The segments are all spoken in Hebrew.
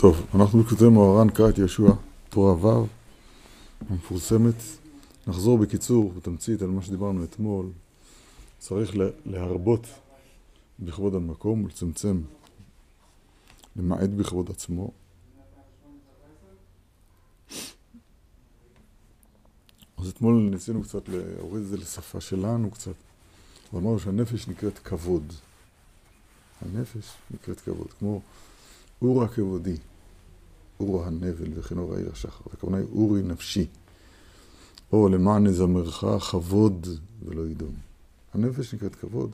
טוב, אנחנו כותבים מוהר"ן קרא את יהושע, תורה ו', המפורסמת. נחזור בקיצור, בתמצית, על מה שדיברנו אתמול. צריך להרבות בכבוד המקום ולצמצם, למעט בכבוד עצמו. אז אתמול ניסינו קצת להוריד את זה לשפה שלנו קצת, ואמרנו שהנפש נקראת כבוד. הנפש נקראת כבוד, כמו אורה כבודי, אורה הנבל וכן אורה עיר השחר, הכוונה היא אורי נפשי, או למען נזמרך כבוד ולא ידום. הנפש נקראת כבוד,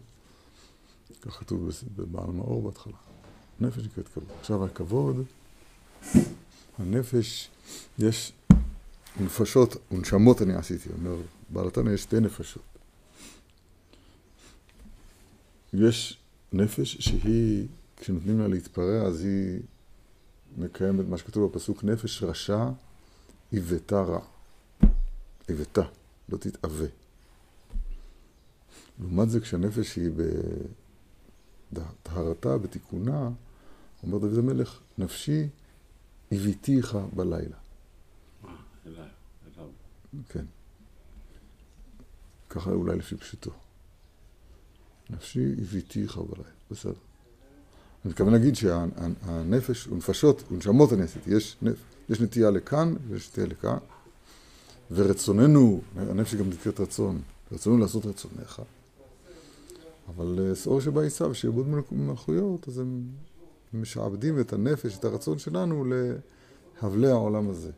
כך כתוב בבעל מאור בהתחלה. הנפש נקראת כבוד. עכשיו הכבוד, הנפש, יש נפשות ונשמות אני עשיתי, אומר בעל התנא יש שתי נפשות. יש נפש שהיא, כשנותנים לה להתפרע, אז היא מקיימת מה שכתוב בפסוק, נפש רשע עיוותה רע. עיוותה, לא תתעווה. לעומת זה, כשהנפש היא בטהרתה, בתיקונה, אומר דוד המלך, נפשי עיוויתיך בלילה. כן. ככה אולי לפי פשוטו. נפשי הביתיך בלילה, בסדר. אני מתכוון להגיד שהנפש ונפשות ונשמות אני עשיתי, יש, יש נטייה לכאן ויש נטייה לכאן, ורצוננו, הנפש גם נטיית רצון, רצוננו לעשות רצונך, אבל אה, שאור שבא יישא ושיעבוד מלכויות, אז הם משעבדים את הנפש, את הרצון שלנו להבלי העולם הזה.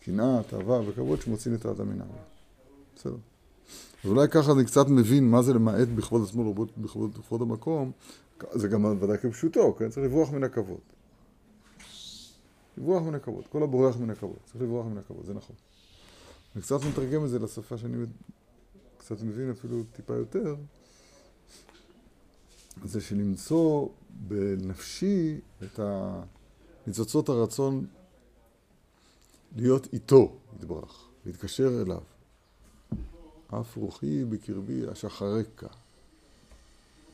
קנאה, תאווה וכבוד שמוצאים את האדם מן העולם. בסדר. אז אולי ככה אני קצת מבין מה זה למעט בכבוד עצמו לרבות בכבוד, בכבוד המקום, זה גם ודאי כפשוטו, כן? צריך לברוח מן הכבוד. לברוח מן הכבוד, כל הבורח מן הכבוד, צריך לברוח מן הכבוד, זה נכון. אני קצת מתרגם את זה לשפה שאני קצת מבין אפילו טיפה יותר, זה שלמצוא בנפשי את ניצוצות הרצון להיות איתו, יתברך, להתקשר אליו. אף רוחי בקרבי אשחרקה.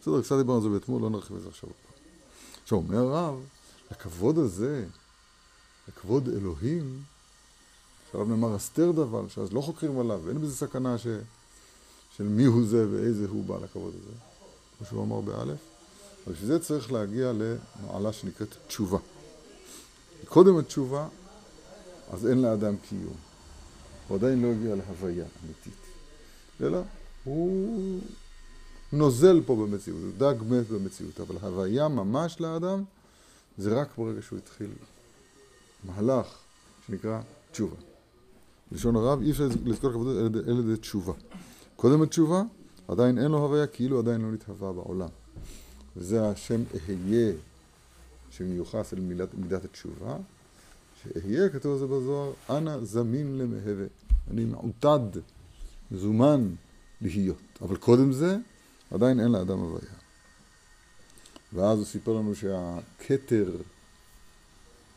בסדר, קצת דיברנו על זה באתמול, לא נרחיב את זה עכשיו. עכשיו, אומר הרב, הכבוד הזה, הכבוד אלוהים, שעליו נאמר אסתר דבר, שאז לא חוקרים עליו, אין בזה סכנה ש... של מי הוא זה ואיזה הוא בעל הכבוד הזה, כמו שהוא אמר באלף. אבל בשביל זה צריך להגיע למעלה שנקראת תשובה. קודם התשובה, אז אין לאדם קיום. הוא עדיין לא הגיע להוויה אמיתית. אלא הוא נוזל פה במציאות, הוא דג מת במציאות, אבל הוויה ממש לאדם זה רק ברגע שהוא התחיל מהלך שנקרא תשובה. לשון הרב, אי אפשר לזכור כבוד אלא זה תשובה. קודם התשובה, עדיין אין לו הוויה, כאילו עדיין לא נתהווה בעולם. וזה השם אהיה שמיוחס אל מידת, מידת התשובה, שאהיה, כתוב על זה בזוהר, אנא זמין למהווה. אני מעוטד זומן להיות. אבל קודם זה, עדיין אין לאדם הוויה. ואז הוא סיפר לנו שהכתר,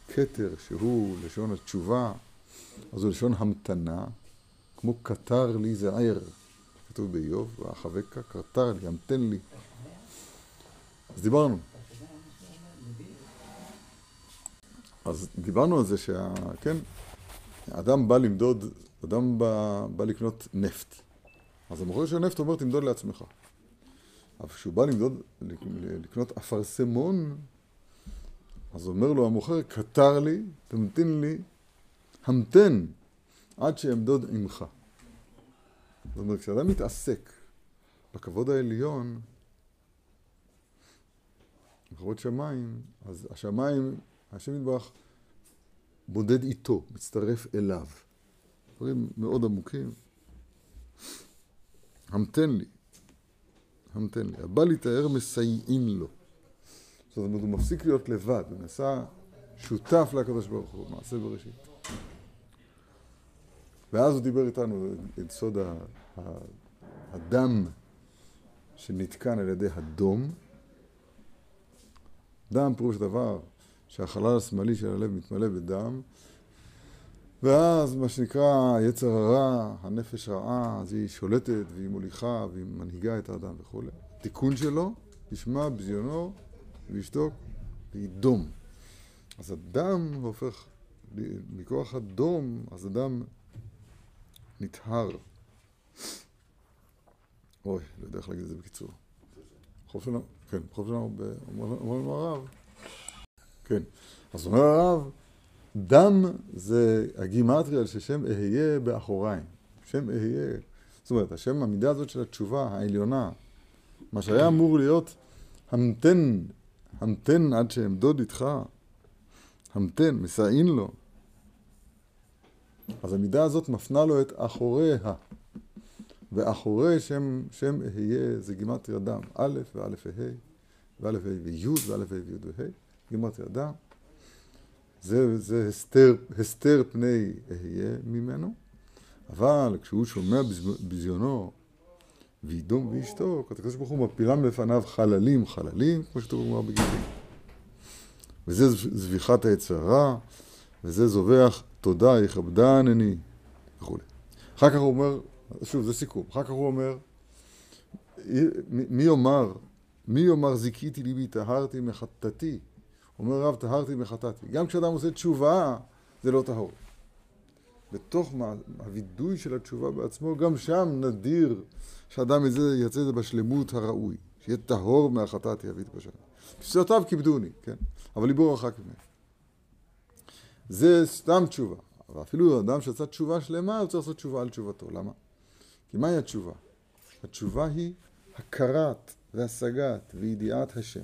כתר שהוא לשון התשובה, אז הוא לשון המתנה, כמו קטר לי זעיר, כתוב באיוב, ואחבקה, קטר לי, המתן לי. אז דיברנו. אז דיברנו על זה שה... כן, אדם בא למדוד אדם בא, בא לקנות נפט. אז המוכר של הנפט אומר, תמדוד לעצמך. אבל כשהוא בא למדוד, לקנות אפרסמון, אז אומר לו המוכר, קטר לי, תמתין לי, המתן עד שאמדוד עמך. זאת אומרת, כשאדם מתעסק בכבוד העליון, בכבוד שמיים, אז השמיים, השם יתברך, בודד איתו, מצטרף אליו. דברים מאוד עמוקים. המתן לי, המתן לי. הבא להתאר מסייעים לו. זאת אומרת, הוא מפסיק להיות לבד, הוא נעשה שותף לקדוש ברוך הוא, מעשה בראשית. ואז הוא דיבר איתנו את סוד הדם שנתקן על ידי הדום. דם פירוש דבר שהחלל השמאלי של הלב מתמלא בדם, ואז מה שנקרא יצר הרע, הנפש רעה, אז היא שולטת והיא מוליכה והיא מנהיגה את האדם וכולי. תיקון שלו, ישמע בזיונו וישתוק וידום. אז הדם הופך, מכוח הדום, אז הדם נטהר. אוי, לא יודע איך להגיד את זה בקיצור. בכל אופן, כן, בכל אופן, אומר הרב, כן, אז אומר הרב, דם זה הגימטריה של שם אהיה באחוריים. שם אהיה, זאת אומרת, השם, המידה הזאת של התשובה העליונה, מה שהיה אמור להיות המתן, המתן עד שאמדוד איתך, המתן, מסעין לו. אז המידה הזאת מפנה לו את אחוריה. ואחורי שם, שם אהיה זה גימטריה דם, א' וא' וה', וא' ה' וי' וא' ה' וי' וה', גימטריה דם. זה, זה הסתר, הסתר פני אהיה ממנו, אבל כשהוא שומע בזיונו וידום וישתוק, הקדוש ברוך הוא מפילם לפניו חללים חללים, כמו שכתוב בגמרא בגילים. וזה זביחת הרע, וזה זובח תודה יכבדנני וכולי. אחר כך הוא אומר, שוב, זה סיכום. אחר כך הוא אומר, מי יאמר, מי יאמר זיכיתי ליבי, טהרתי מחטאתי. אומר רב, טהרתי מחטאתי. גם כשאדם עושה תשובה, זה לא טהור. בתוך הווידוי של התשובה בעצמו, גם שם נדיר שאדם יצא את זה בשלמות הראוי. שיהיה טהור מהחטאת יבית בשנה. פסילותיו כיבדוני, כן? אבל ליבור רחק ממנו. זה סתם תשובה. ואפילו אדם שעשה תשובה שלמה, הוא צריך לעשות תשובה על תשובתו. למה? כי מהי התשובה? התשובה היא הכרת והשגת וידיעת השם.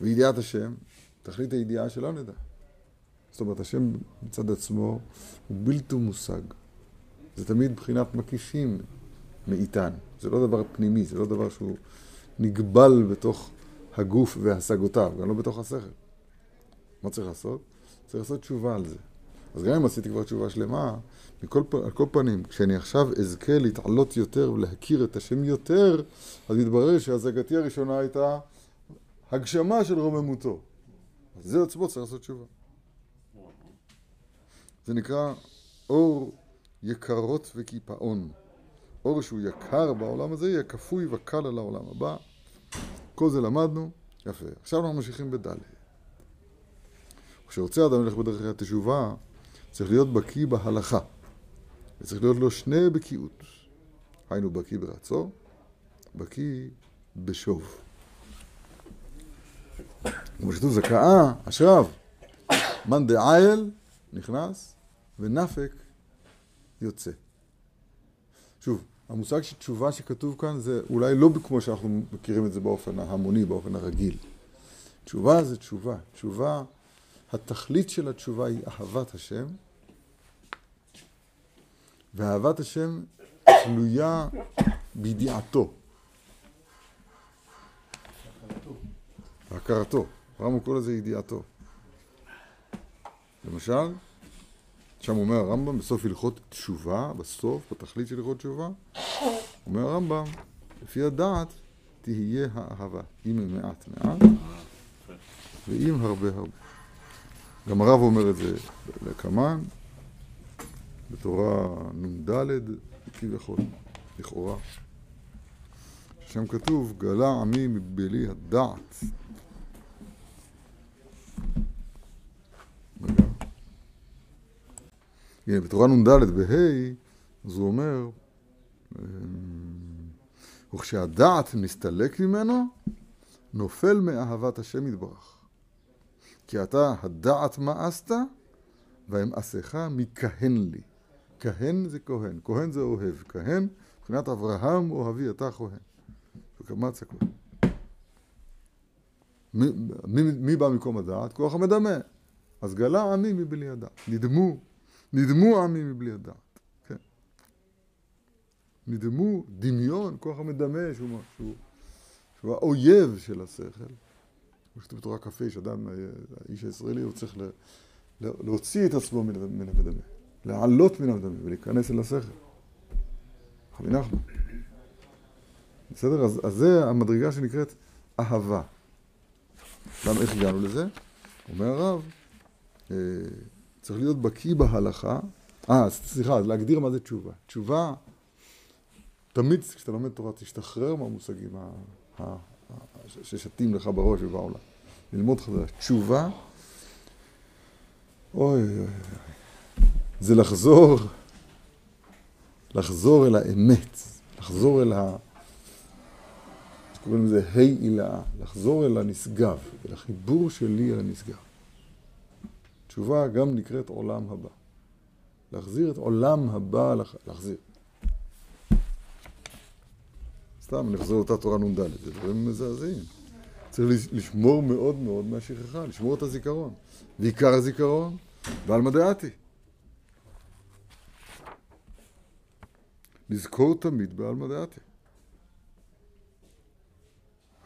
וידיעת השם, תכלית הידיעה שלא נדע. זאת אומרת, השם מצד עצמו הוא בלתי מושג. זה תמיד בחינת מקיפים מאיתנו. זה לא דבר פנימי, זה לא דבר שהוא נגבל בתוך הגוף והשגותיו, גם לא בתוך השכל. מה צריך לעשות? צריך לעשות תשובה על זה. אז גם אם עשיתי כבר תשובה שלמה, מכל, על כל פנים, כשאני עכשיו אזכה להתעלות יותר ולהכיר את השם יותר, אז מתברר שהזגתי הראשונה הייתה הגשמה של רוממותו. זה עצמו צריך לעשות תשובה. זה נקרא אור יקרות וקיפאון. אור שהוא יקר בעולם הזה, יהיה כפוי וקל על העולם הבא. כל זה למדנו, יפה. עכשיו אנחנו ממשיכים בד'. כשרוצה אדם ללכת בדרך התשובה, צריך להיות בקיא בהלכה. וצריך להיות לו שני בקיאות. היינו בקיא ברצו, בקיא בשוב. כמו שכתוב זכאה, עכשיו, מאן דעייל נכנס ונפק יוצא. שוב, המושג של תשובה שכתוב כאן זה אולי לא כמו שאנחנו מכירים את זה באופן ההמוני, באופן הרגיל. תשובה זה תשובה. תשובה, התכלית של התשובה היא אהבת השם, ואהבת השם תלויה בידיעתו. הכרתו. הרמב"ם קורא לזה ידיעתו. למשל, שם אומר הרמב"ם בסוף הלכות תשובה, בסוף, בתכלית של הלכות תשובה, אומר הרמב"ם, לפי הדעת תהיה האהבה, אם מעט מעט, ואם הרבה הרבה. גם הרב אומר את זה לקמן, בתורה נ"ד, כביכול, לכאורה. שם כתוב, גלה עמי מבלי הדעת. הנה, בתורה נ"ד בה', אז הוא אומר, אמ, וכשהדעת מסתלק ממנו, נופל מאהבת השם יתברך. כי אתה הדעת מאסת, ואמאסך מכהן לי. כהן זה כהן, כהן זה אוהב, כהן, מבחינת אברהם אוהבי אתה כהן. וקמץ הכהן. מי, מי, מי בא מקום הדעת? כוח המדמה. אז גלה עמי מבלי הדעת. נדמו, נדמו עמי מבלי הדעת. כן. נדמו דמיון, כוח המדמה, שהוא, שהוא, שהוא האויב של השכל. כמו שכתוב בתורה כ"ה, שאדם, האיש הישראלי, הוא צריך להוציא את עצמו מן המדמה. לעלות מן המדמה ולהיכנס אל השכל. רבי נחמן. בסדר? אז, אז זה המדרגה שנקראת אהבה. למה, איך הגענו לזה? אומר הרב, אה, צריך להיות בקיא בהלכה. אה, סליחה, אז להגדיר מה זה תשובה. תשובה, תמיד כשאתה לומד תורה, תשתחרר מהמושגים ששתים לך בראש ובעולם. ללמוד חדש. תשובה, אוי אוי אוי, זה לחזור, לחזור אל האמת, לחזור אל ה... קוראים לזה ה' הילאה, לחזור אל הנשגב, אל החיבור שלי אל הנשגב. תשובה גם נקראת עולם הבא. להחזיר את עולם הבא, להחזיר. סתם, נחזור אותה תורה נ"ד, זה דברים מזעזעים. צריך לשמור מאוד מאוד מהשכחה, לשמור את הזיכרון. ועיקר הזיכרון, בעלמא דעתי. לזכור תמיד בעלמא דעתי.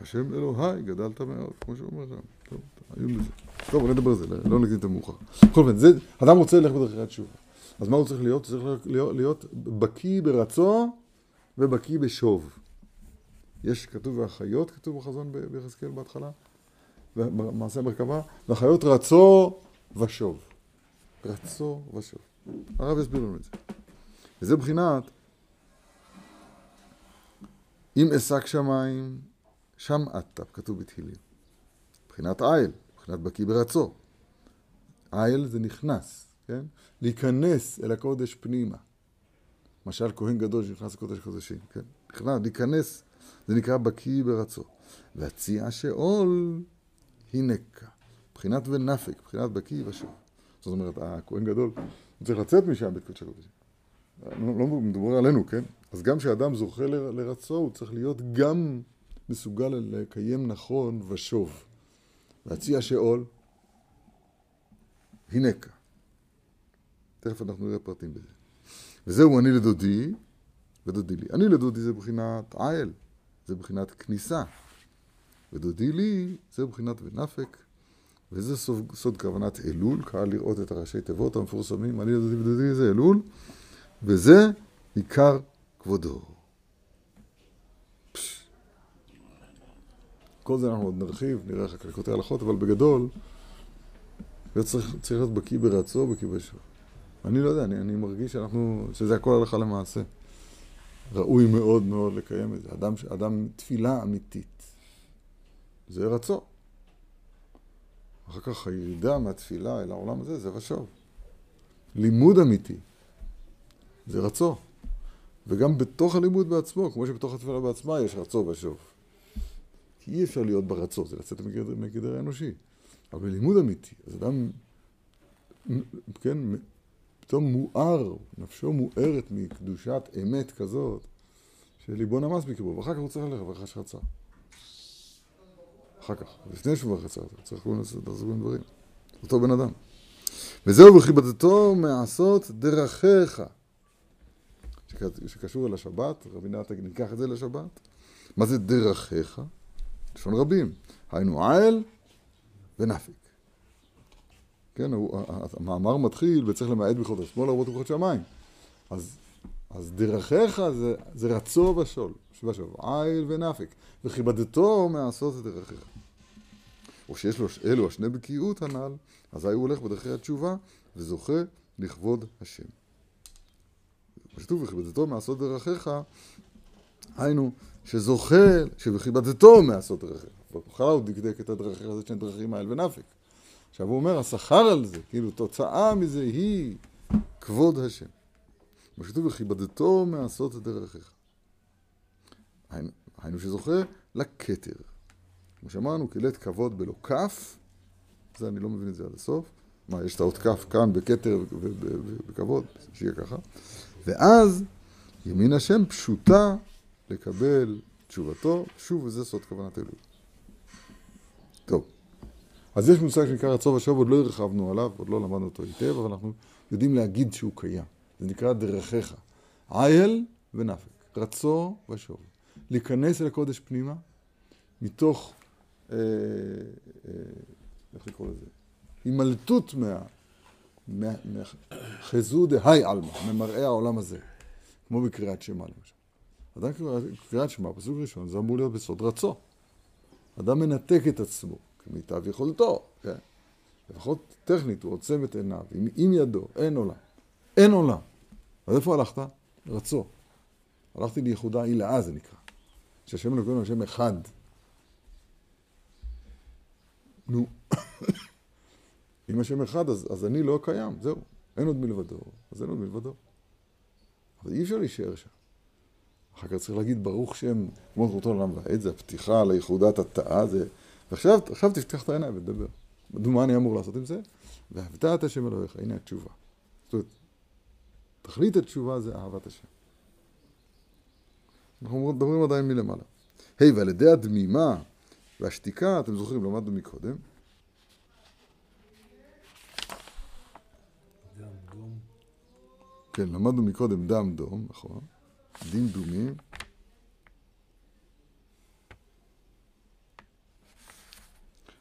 השם אלוהי, גדלת מאוד, כמו שהוא אומר שם. עיון בזה. טוב, נדבר על זה, לא נקדים את המאוחר. בכל אופן, אדם רוצה ללכת בדרכי התשובה. אז מה הוא צריך להיות? הוא צריך להיות, להיות בקיא ברצון ובקיא בשוב. יש, כתוב והחיות, כתוב בחזון ביחזקאל בהתחלה, במעשה מרכבה, והחיות רצו ושוב. רצו ושוב. הרב יסביר לנו את זה. וזה מבחינת, אם אשק שמיים, שם עטה, כתוב בתהילים. מבחינת איל, מבחינת בקיא ברצו. איל זה נכנס, כן? להיכנס אל הקודש פנימה. למשל כהן גדול שנכנס לקודש קודשים, כן? נכנס, להיכנס, זה נקרא בקיא ברצו. והציע שאול הינקה. מבחינת ונפק, מבחינת בקיא ושוב. זאת אומרת, הכהן גדול, צריך לצאת משם בית קודש הקודשים. לא, לא מדובר עלינו, כן? אז גם כשאדם זוכה לרצו, הוא צריך להיות גם מסוגל לקיים נכון ושוב. להציע שאול, הנקה. תכף אנחנו נראה פרטים בזה. וזהו אני לדודי, ודודי לי. אני לדודי זה בחינת עיל, זה בחינת כניסה. ודודי לי זה בחינת ונפק, וזה סוד, סוד כוונת אלול, קהל לראות את הראשי תיבות המפורסמים, אני לדודי ודודי זה אלול, וזה עיקר כבודו. כל זה אנחנו עוד נרחיב, נראה אחר כך לקוטי הלכות, אבל בגדול, זה צריך, צריך להיות בקיא ברצו, בקיא בשור. אני לא יודע, אני, אני מרגיש שאנחנו, שזה הכל הלכה למעשה. ראוי מאוד מאוד לקיים את זה. אדם, אדם תפילה אמיתית. זה רצו. אחר כך הירידה מהתפילה אל העולם הזה זה ושוב. לימוד אמיתי זה רצו. וגם בתוך הלימוד בעצמו, כמו שבתוך התפילה בעצמה יש רצו ושוב. כי אי אפשר להיות ברצו, זה לצאת מגדר, מגדר האנושי. אבל בלימוד אמיתי, אז אדם, כן, פתאום מואר, נפשו מוארת מקדושת אמת כזאת, שליבו נמס בקרבו, ואחר כך הוא צריך ללכת ולחש חצה. אחר כך, לפני שהוא מברך חצה, הוא צריך לעשות דברים. אותו בן אדם. וזהו וכיבדתו מעשות דרכיך. שקשור אל השבת, רבי נתן ניקח את זה לשבת. מה זה דרכיך? לשון רבים. היינו עיל ונפיק. כן, הוא, המאמר מתחיל וצריך למעט בכלות השמאל לרבות בכלות שמיים. אז, אז דרכיך זה, זה רצו ושול, ושוב, עיל ונפיק, וכיבדתו מעשות את דרכיך. או שיש לו אלו השני בקיאות הנ"ל, אזי הוא הולך בדרכי התשובה וזוכה לכבוד השם. כתוב וכיבדתו מעשות דרכיך, היינו שזוכה, שבכיבדתו מעשות דרכיך. בהתחלה הוא דקדק את הדרכיך הזה שני דרכים האל ונפיק. עכשיו הוא אומר, השכר על זה, כאילו תוצאה מזה היא כבוד השם. מה שכתוב, וכיבדתו מעשות דרכיך. היינו שזוכה לכתר. כמו שאמרנו, קילט כבוד בלא כף, זה אני לא מבין את זה עד הסוף. מה, יש את האות כף כאן בכתר ובכבוד, שיהיה ככה. ואז ימין השם פשוטה לקבל תשובתו, שוב, וזה סוד כוונת אלוהים. טוב. אז יש מושג שנקרא רצו ושוב, עוד לא הרחבנו עליו, עוד לא למדנו אותו היטב, אבל אנחנו יודעים להגיד שהוא קיים. זה נקרא דרכיך. עייל ונפק. רצו ושוב. להיכנס אל הקודש פנימה, מתוך, אה, אה, איך לקרוא לזה? הימלטות מה... חזו דהי עלמא, ממראה העולם הזה, כמו בקריאת שמע למשל. אדם קריאת שמע, פסוק ראשון, זה אמור להיות בסוד רצו. אדם מנתק את עצמו. כמיטב יכולתו, כן? לפחות טכנית, הוא עוצם את עיניו, עם, עם ידו, אין עולם. אין עולם. אז איפה הלכת? רצו. הלכתי ליחודה עילאה זה נקרא. שהשם אלוקינו השם אחד. נו, אם השם אחד, אז, אז אני לא קיים, זהו. אין עוד מלבדו, אז אין עוד מלבדו. אבל אי אפשר להישאר שם. אחר כך צריך להגיד ברוך שם, כמו זכותו לעולם ועד, זה הפתיחה ליחודת התאה, זה... ועכשיו עכשיו תפתח את העיניים ותדבר. מה אני אמור לעשות עם זה? ואהבת את השם אלוהיך, הנה התשובה. זאת אומרת, תכלית התשובה זה אהבת השם. אנחנו מדברים עדיין מלמעלה. היי, hey, ועל ידי הדמימה והשתיקה, אתם זוכרים, למדנו מקודם. כן, למדנו מקודם דם דום, נכון? דמדומים.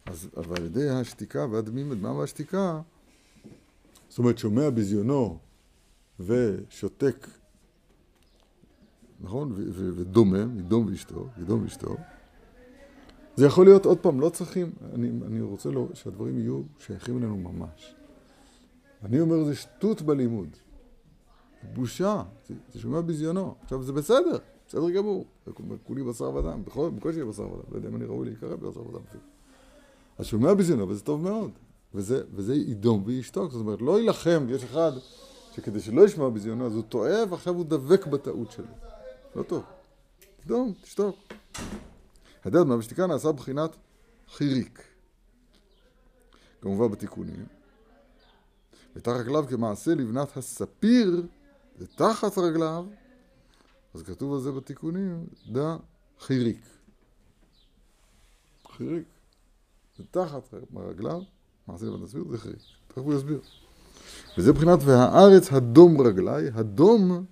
אז, על ידי השתיקה והדמימה, דממה והשתיקה, זאת אומרת, שומע בזיונו ושותק, נכון? ודומם, ידום ואשתו, ידום ואשתו. זה יכול להיות, עוד פעם, לא צריכים, אני, אני רוצה לא, שהדברים יהיו שייכים אלינו ממש. אני אומר, זה שטות בלימוד. בושה, זה, שומע בזיונו. עכשיו, זה בסדר, בסדר גמור. כולי בשר ודם, בכל בקושי יהיה בשר ודם. לא יודע אם אני ראוי להיקרא בשר ודם. אז שומע בזיונו, וזה טוב מאוד. וזה, וזה ידום וישתוק. זאת אומרת, לא יילחם, יש אחד שכדי שלא ישמע בזיונו, אז הוא טועה ועכשיו הוא דבק בטעות שלו. לא טוב. תדום, תשתוק. הדד מהמשתיקה נעשה בחינת חיריק. כמובן בתיקונים. ותחת רגליו כמעשה לבנת הספיר, ותחת רגליו, אז כתוב על זה בתיקונים, דה חיריק. חיריק. ותחת רגליו, מעשה לבנת הספיר זה חיריק. תכף הוא יסביר. וזה מבחינת והארץ הדום רגלי, הדום,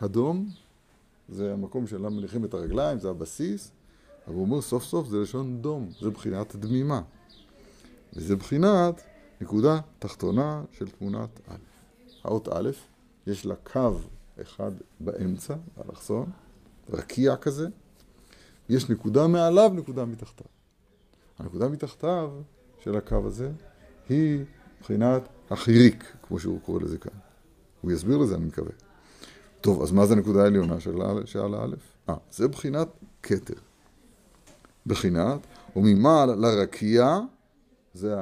הדום, זה המקום שאליו מניחים את הרגליים, זה הבסיס, אבל הוא אומר סוף סוף זה לשון דום, זה בחינת דמימה. וזה בחינת נקודה תחתונה של תמונת א'. האות א', יש לה קו אחד באמצע, באלכסון, רקיע כזה, יש נקודה מעליו, נקודה מתחתיו. הנקודה מתחתיו של הקו הזה היא מבחינת החיריק, כמו שהוא קורא לזה כאן. הוא יסביר לזה, אני מקווה. טוב, אז מה זה הנקודה העליונה של א'? אה, זה בחינת כתר. בחינת, וממעל לרקיע, זה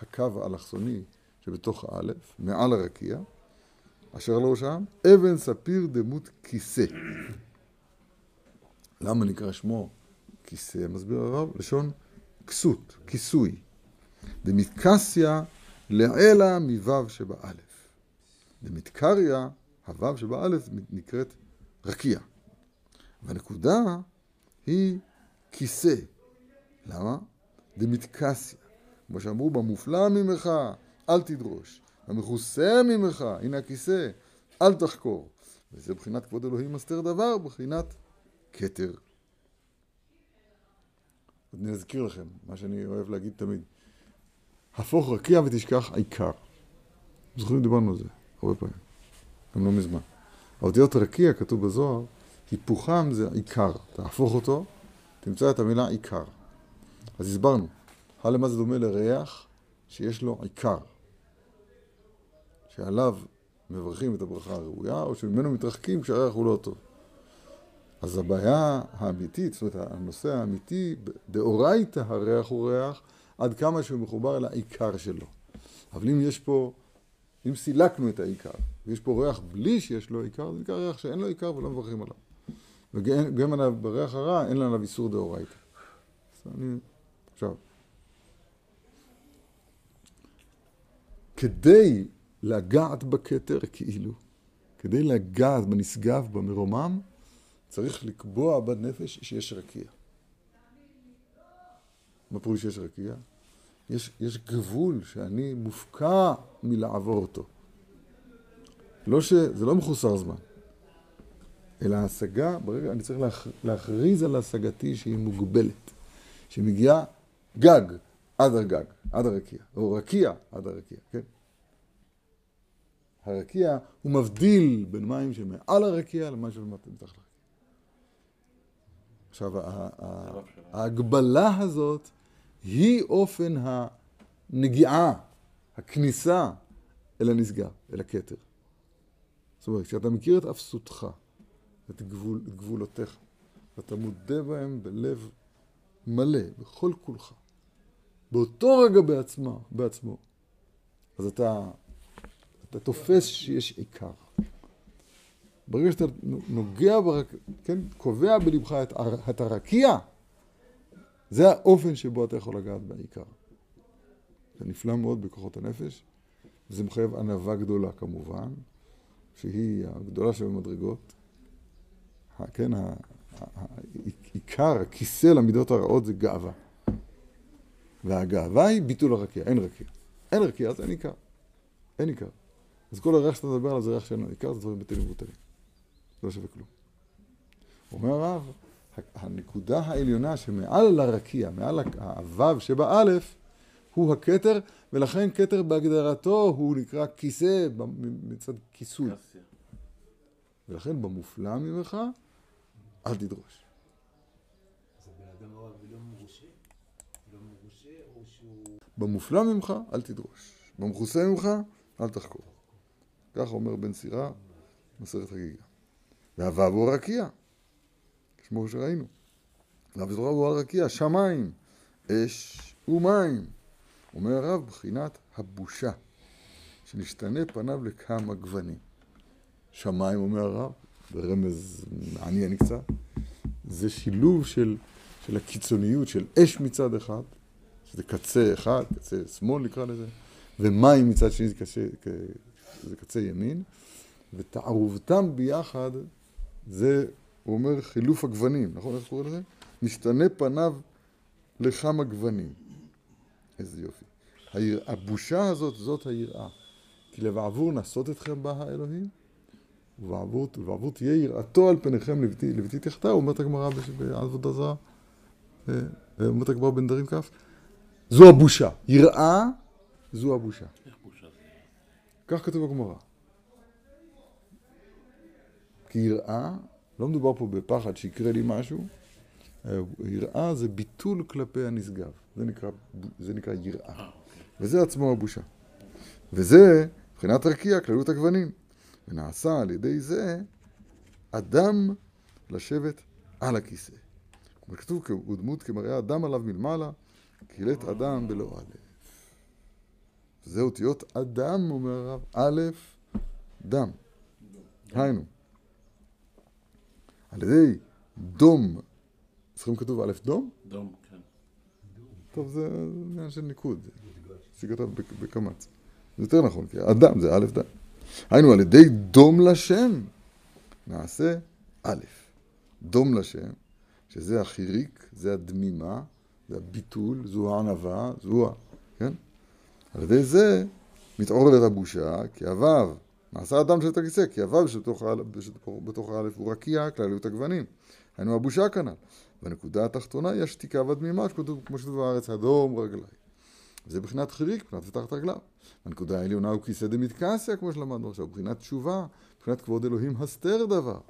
הקו האלכסוני שבתוך האלף, מעל הרקיע, אשר לא שם, אבן ספיר דמות כיסא. למה נקרא שמו כיסא? מסביר הרב, לשון כסות, כיסוי. דמתקסיה לעילה מוו שבאלף. דמתקריה, הוו שבאלף נקראת רקיע. והנקודה היא כיסא. למה? דמתקסיה. כמו שאמרו, במופלא ממך, אל תדרוש. המכוסה ממך, הנה הכיסא, אל תחקור. וזה בחינת כבוד אלוהים מסתר דבר, בחינת כתר. אני אזכיר לכם, מה שאני אוהב להגיד תמיד. הפוך רקיע ותשכח עיקר. זוכרים דיברנו על זה הרבה פעמים, גם לא מזמן. האותיות רקיע, כתוב בזוהר, היפוכם זה עיקר. תהפוך אותו, תמצא את המילה עיקר. אז הסברנו, למה זה דומה לריח שיש לו עיקר, שעליו מברכים את הברכה הראויה, או שממנו מתרחקים כשהריח הוא לא טוב. אז הבעיה האמיתית, זאת אומרת, הנושא האמיתי, דאורייתא הריח הוא ריח, עד כמה שהוא מחובר אל העיקר שלו. אבל אם יש פה, אם סילקנו את העיקר, ויש פה ריח בלי שיש לו עיקר, זה נקרא ריח שאין לו עיקר ולא מברכים עליו. וגם עליו, בריח הרע אין עליו איסור דאורייתא. עכשיו, כדי לגעת בכתר כאילו, כדי לגעת בנשגב, במרומם, צריך לקבוע בנפש שיש רקיע. מה פירוש שיש רקיע? יש, יש גבול שאני מופקע מלעבור אותו. לא ש... זה לא מחוסר זמן, אלא ההשגה, ברגע, אני צריך להכ... להכריז על השגתי שהיא מוגבלת, שמגיעה גג עד הגג, עד הרקיע, או רקיע עד הרקיע, כן? הרקיע הוא מבדיל בין מים שמעל הרקיע למים שמתחת לרקיע. עכשיו, ההגבלה הזאת היא אופן הנגיעה, הכניסה אל הנשגב, אל הכתר. זאת אומרת, כשאתה מכיר את אפסותך, את, גבול, גבולותיך, ואתה מודה בהם בלב מלא, בכל כולך, באותו רגע בעצמה, בעצמו, אז אתה, אתה תופס שיש עיקר. ברגע שאתה נוגע, ברק, כן, קובע בלבך את, את הרקיע, זה האופן שבו אתה יכול לגעת בעיקר. זה נפלא מאוד בכוחות הנפש, וזה מחייב ענווה גדולה כמובן, שהיא הגדולה שבמדרגות. כן, העיקר, הכיסא למידות הרעות זה גאווה. והגאווה היא ביטול הרקיע, אין רקיע. אין רקיע, אז אין עיקר. אין עיקר. אז כל הריח שאתה מדבר עליו זה ריח שאין לו עיקר, זה דברים בטלים ובטלים. לא שווה כלום. אומר הרב, הנקודה העליונה שמעל לרקיע, מעל הוו שבאלף, הוא הכתר, ולכן כתר בהגדרתו הוא נקרא כיסא מצד כיסוי. ולכן במופלא ממך, אל תדרוש. במופלא ממך, אל תדרוש. במכוסה ממך, אל תחקור. כך אומר בן סירה, מסרת חגיגה. והוו הוא הרקיע, כמו שראינו. והוו הוא הרקיע, שמיים, אש ומים. אומר הרב, בחינת הבושה, שנשתנה פניו לכמה גוונים. שמיים, אומר הרב, ברמז מעניין קצת, זה שילוב של, של הקיצוניות של אש מצד אחד, שזה קצה אחד, קצה שמאל נקרא לזה, ומים מצד שני זה קצה, זה קצה ימין, ותערובתם ביחד זה, הוא אומר, חילוף הגוונים, נכון? איך קוראים לזה? משתנה פניו לכמה גוונים. איזה יופי. היר... הבושה הזאת, זאת היראה. כי לבעבור נעשות אתכם בה האלוהים, ובעבור, ובעבור תהיה יראתו על פניכם לבתי, לבתי תחתה, אומרת הגמרא בעבודה זרה, אה, אה, אומרת הגמרא בנדרים כ', זו הבושה. יראה, זו הבושה. כך כתוב בגמרא. כי יראה, לא מדובר פה בפחד שיקרה לי משהו, אה, יראה זה ביטול כלפי הנשגב, זה נקרא, זה נקרא יראה, אה, אוקיי. וזה עצמו הבושה. וזה, מבחינת רקיע, כללות הגוונים. ונעשה על ידי זה אדם לשבת על הכיסא. כתוב, הוא דמות כמראה אדם עליו מלמעלה, קילט אדם בלא א'. זה אותיות אדם, אומר הרב, א', דם. היינו, על ידי דום, זוכרים כתוב א' דום? דום, כן. טוב, זה עניין של ניקוד, כתב בקמץ. זה יותר נכון, כי אדם זה א' דם. היינו, על ידי דום לשם נעשה א', דום לשם, שזה החיריק, זה הדמימה, זה הביטול, זו הענווה, זו ה... כן? על ידי זה מתעוררת הבושה, כי הוו נעשה אדם של הכיסא, כי הוו שבתוך האלף הוא רקיע, כלליות הגוונים. היינו הבושה כנ"ל. והנקודה התחתונה היא השתיקה והדמימה, כמו שכתוב בארץ, אדום רגלי. זה בחינת חיריק, בחינת ותחת רגליו. הנקודה העליונה הוא כיסא דמתקסיה, כמו שלמדנו עכשיו, בחינת תשובה, בחינת כבוד אלוהים הסתר דבר.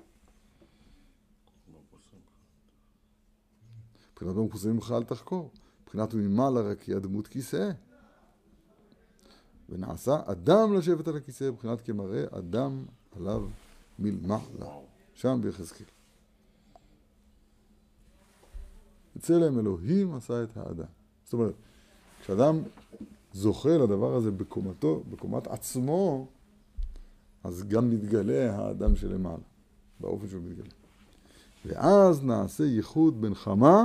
מבחינת במחוסים אל תחקור. מבחינת ממעלה רקיע דמות כיסא. ונעשה אדם לשבת על הכיסא, מבחינת כמראה אדם עליו מלמעלה. שם ביחזקאל. בצלם אלוהים עשה את האדם. זאת אומרת, כשאדם זוכה לדבר הזה בקומתו, בקומת עצמו, אז גם מתגלה האדם שלמעלה, באופן שהוא מתגלה. ואז נעשה ייחוד בין חמה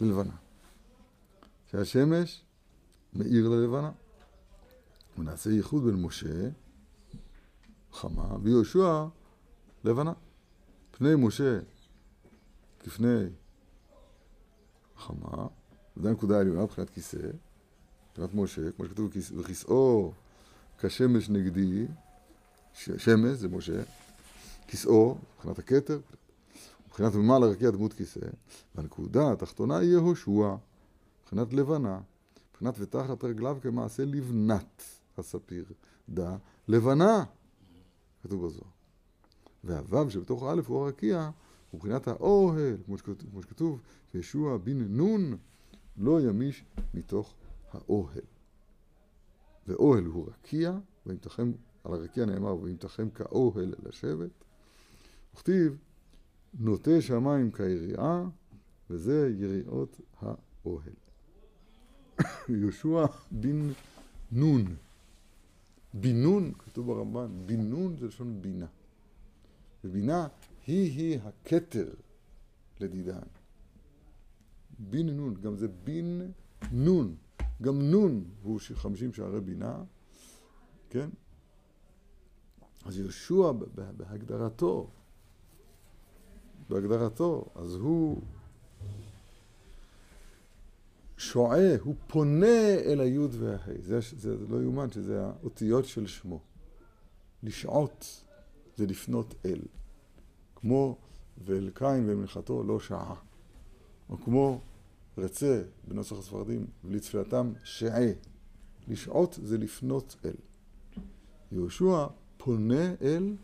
ללבנה. שהשמש מאיר ללבנה. ונעשה ייחוד בין משה, חמה, ויהושע, לבנה. פני משה כפני חמה, זו הנקודה העליונה מבחינת כיסא, מבחינת משה, כמו שכתוב, וכיסאו כשמש נגדי, שמש זה משה, כיסאו, מבחינת הכתר, מבחינת ממעל הרקיע דמות כיסא, והנקודה התחתונה היא יהושע, מבחינת לבנה, מבחינת ותחת רגליו כמעשה לבנת. הספיר, דה, לבנה, כתוב בזוהר. והוו שבתוך א' הוא הרקיע, הוא מבחינת האוהל, כמו שכתוב, כמו שכתוב, שישוע בן נון לא ימיש מתוך האוהל. ואוהל הוא רקיע, וימתחם, על הרקיע נאמר, וימתחם כאוהל לשבת. וכתיב, נוטה שמיים כיריעה, וזה יריעות האוהל. יהושע בן נון. בינון, כתוב ברמב"ן, בינון זה לשון בינה. ובינה היא-היא הכתר לדידן. בין נון, גם זה בין נון. גם נון הוא חמישים שערי בינה, כן? אז יהושע בהגדרתו, בהגדרתו, אז הוא שועה, הוא פונה אל היוד וההי. זה, זה, זה לא יאומן שזה האותיות של שמו. לשעות זה לפנות אל. כמו ואל קין ומלכתו לא שעה. או כמו רצה בנוסח הספרדים ולתפילתם שעה. לשעות זה לפנות אל. יהושע פונה אל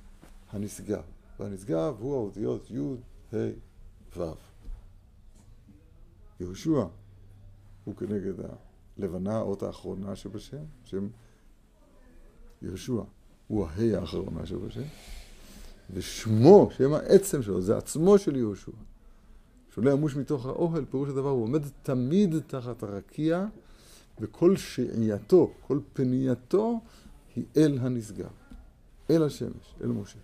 הנשגב, והנשגב הוא האותיות י', ה', ו'. יהושע הוא כנגד הלבנה, האות האחרונה שבשם, שם יהושע הוא הה' האחרונה שבשם, ושמו, שם העצם שלו, זה עצמו של יהושע. שעולה ימוש מתוך האוהל, פירוש הדבר, הוא עומד תמיד תחת הרקיע, וכל שעייתו, כל פנייתו, היא אל הנשגב, אל השמש, אל משה.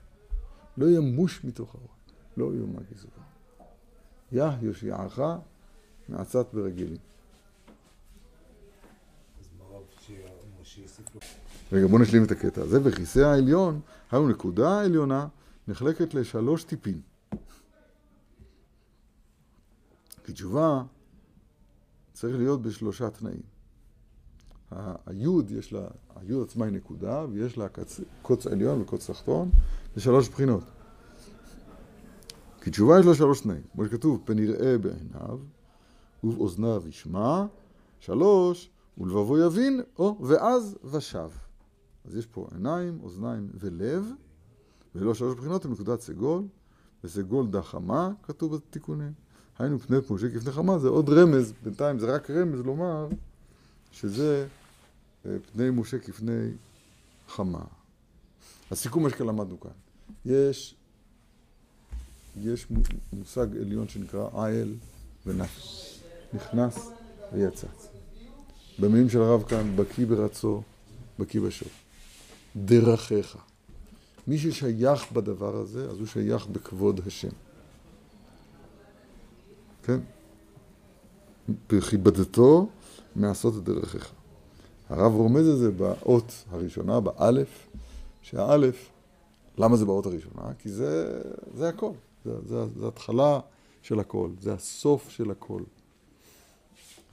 לא ימוש מתוך האוהל, לא יאמר גזרה. יה יושיעך מעצת ברגלים. רגע, בוא נשלים את הקטע הזה. וכיסא העליון, היו נקודה עליונה נחלקת לשלוש טיפים. כי תשובה צריך להיות בשלושה תנאים. היוד, יש לה, היוד עצמה היא נקודה, ויש לה קצ, קוץ עליון וקוץ תחתון, זה שלוש בחינות. כי תשובה יש לה שלוש תנאים. כמו שכתוב, פן יראה בעיניו, ובאוזניו ישמע, שלוש, ולבבו יבין, או ואז ושב. אז יש פה עיניים, אוזניים ולב, ולא שלוש בחינות עם נקודת סגול, וסגול דה חמה, כתוב בתיקונים. היינו פני משה כפני זה עוד רמז, בינתיים זה רק רמז לומר שזה אה, פני משה כפני חמה. הסיכום מה שלמדנו כאן. יש, יש מושג עליון שנקרא עיל ונפש. נכנס ויצא. במילים של הרב כאן, בקיא ברצו, בקיא בשור. דרכיך. מי ששייך בדבר הזה, אז הוא שייך בכבוד השם. כן? בכיבדתו מעשות את דרכיך. הרב רומז את זה באות הראשונה, באלף, שהאלף, למה זה באות הראשונה? כי זה, זה הכל, זה, זה, זה התחלה של הכל, זה הסוף של הכל.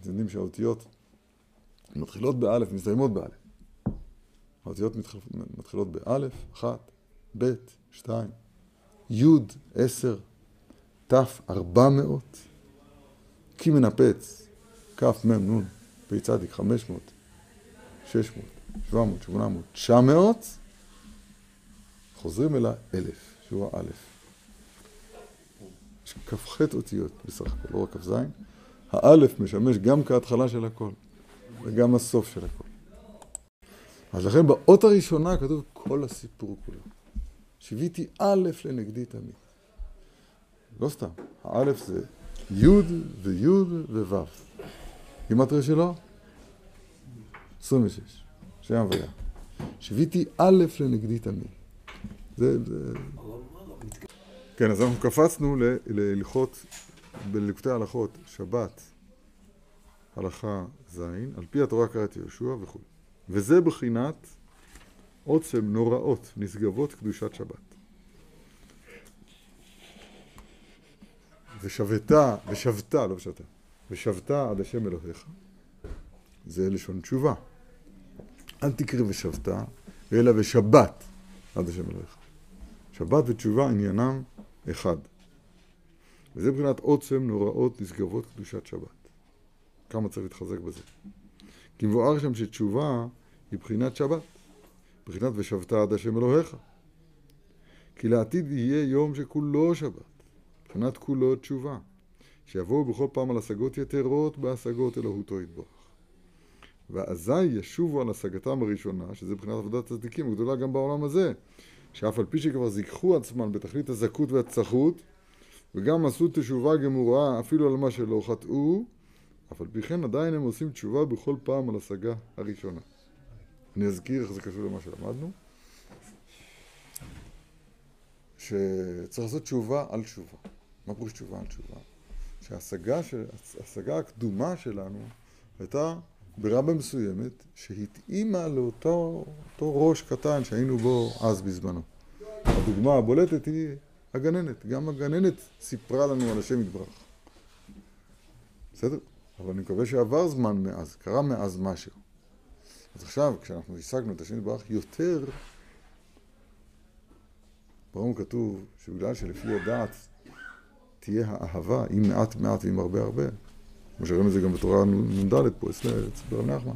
אתם יודעים שהאותיות מתחילות באלף, מסתיימות באלף. האותיות מתחילות באלף, אחת, ב', שתיים, י', עשר, ת', ארבע מאות, ק' מנפץ, כ', מ', נ', פ', צדיק, חמש מאות, שש מאות, שבע מאות, שמונה מאות, תשע מאות, חוזרים אל האלף, שהוא האלף. יש כ"ח אותיות בסך הכל, לא רק כ"ז. האלף משמש גם כהתחלה של הכל, וגם הסוף של הכל. אז לכן באות הראשונה כתוב כל הסיפור כולו. שיוויתי א' לנגדי תמיד. לא סתם, האלף זה י' וי' וו'. גימטריה שלו? 26, שם הוויה. שיוויתי א' לנגדי תמיד. זה, זה... כן, אז אנחנו קפצנו להלכות, בלקוטי ההלכות, שבת, הלכה ז', על פי התורה קראתי יהושע וכו'. וזה בחינת עוצם נוראות נשגבות קדושת שבת. ושבתה, ושבתה, לא ושבתה, ושבתה עד השם אלוהיך. זה לשון תשובה. אל תקרא ושבתה, אלא ושבת עד השם אלוהיך. שבת ותשובה עניינם אחד. וזה מבחינת עוצם נוראות נשגבות קדושת שבת. כמה צריך להתחזק בזה. כי מבואר שם שתשובה היא בחינת שבת, בחינת ושבת עד השם אלוהיך. כי לעתיד יהיה יום שכולו שבת, בחינת כולו תשובה, שיבואו בכל פעם על השגות יתרות בהשגות אלוהותו יתברך. ואזי ישובו על השגתם הראשונה, שזה בחינת עבודת צדיקים הגדולה גם בעולם הזה, שאף על פי שכבר זיככו עצמם בתכלית הזכות והצחות, וגם עשו תשובה גמורה אפילו על מה שלא חטאו, אף על פי כן עדיין הם עושים תשובה בכל פעם על השגה הראשונה. אני אזכיר איך זה קשור למה שלמדנו. שצריך לעשות תשובה על תשובה. מה פירוש תשובה על תשובה? שההשגה הקדומה שלנו הייתה ברבה מסוימת שהתאימה לאותו ראש קטן שהיינו בו אז בזמנו. הדוגמה הבולטת היא הגננת. גם הגננת סיפרה לנו על השם יתברך. בסדר? אבל אני מקווה שעבר זמן מאז, קרה מאז משהו. אז עכשיו, כשאנחנו השגנו את השם יתברך יותר, ברור כתוב שבגלל שלפי הדעת תהיה האהבה עם מעט מעט ועם הרבה הרבה, כמו שרואים את זה גם בתורה נ"ד פה אצל ברב נחמן.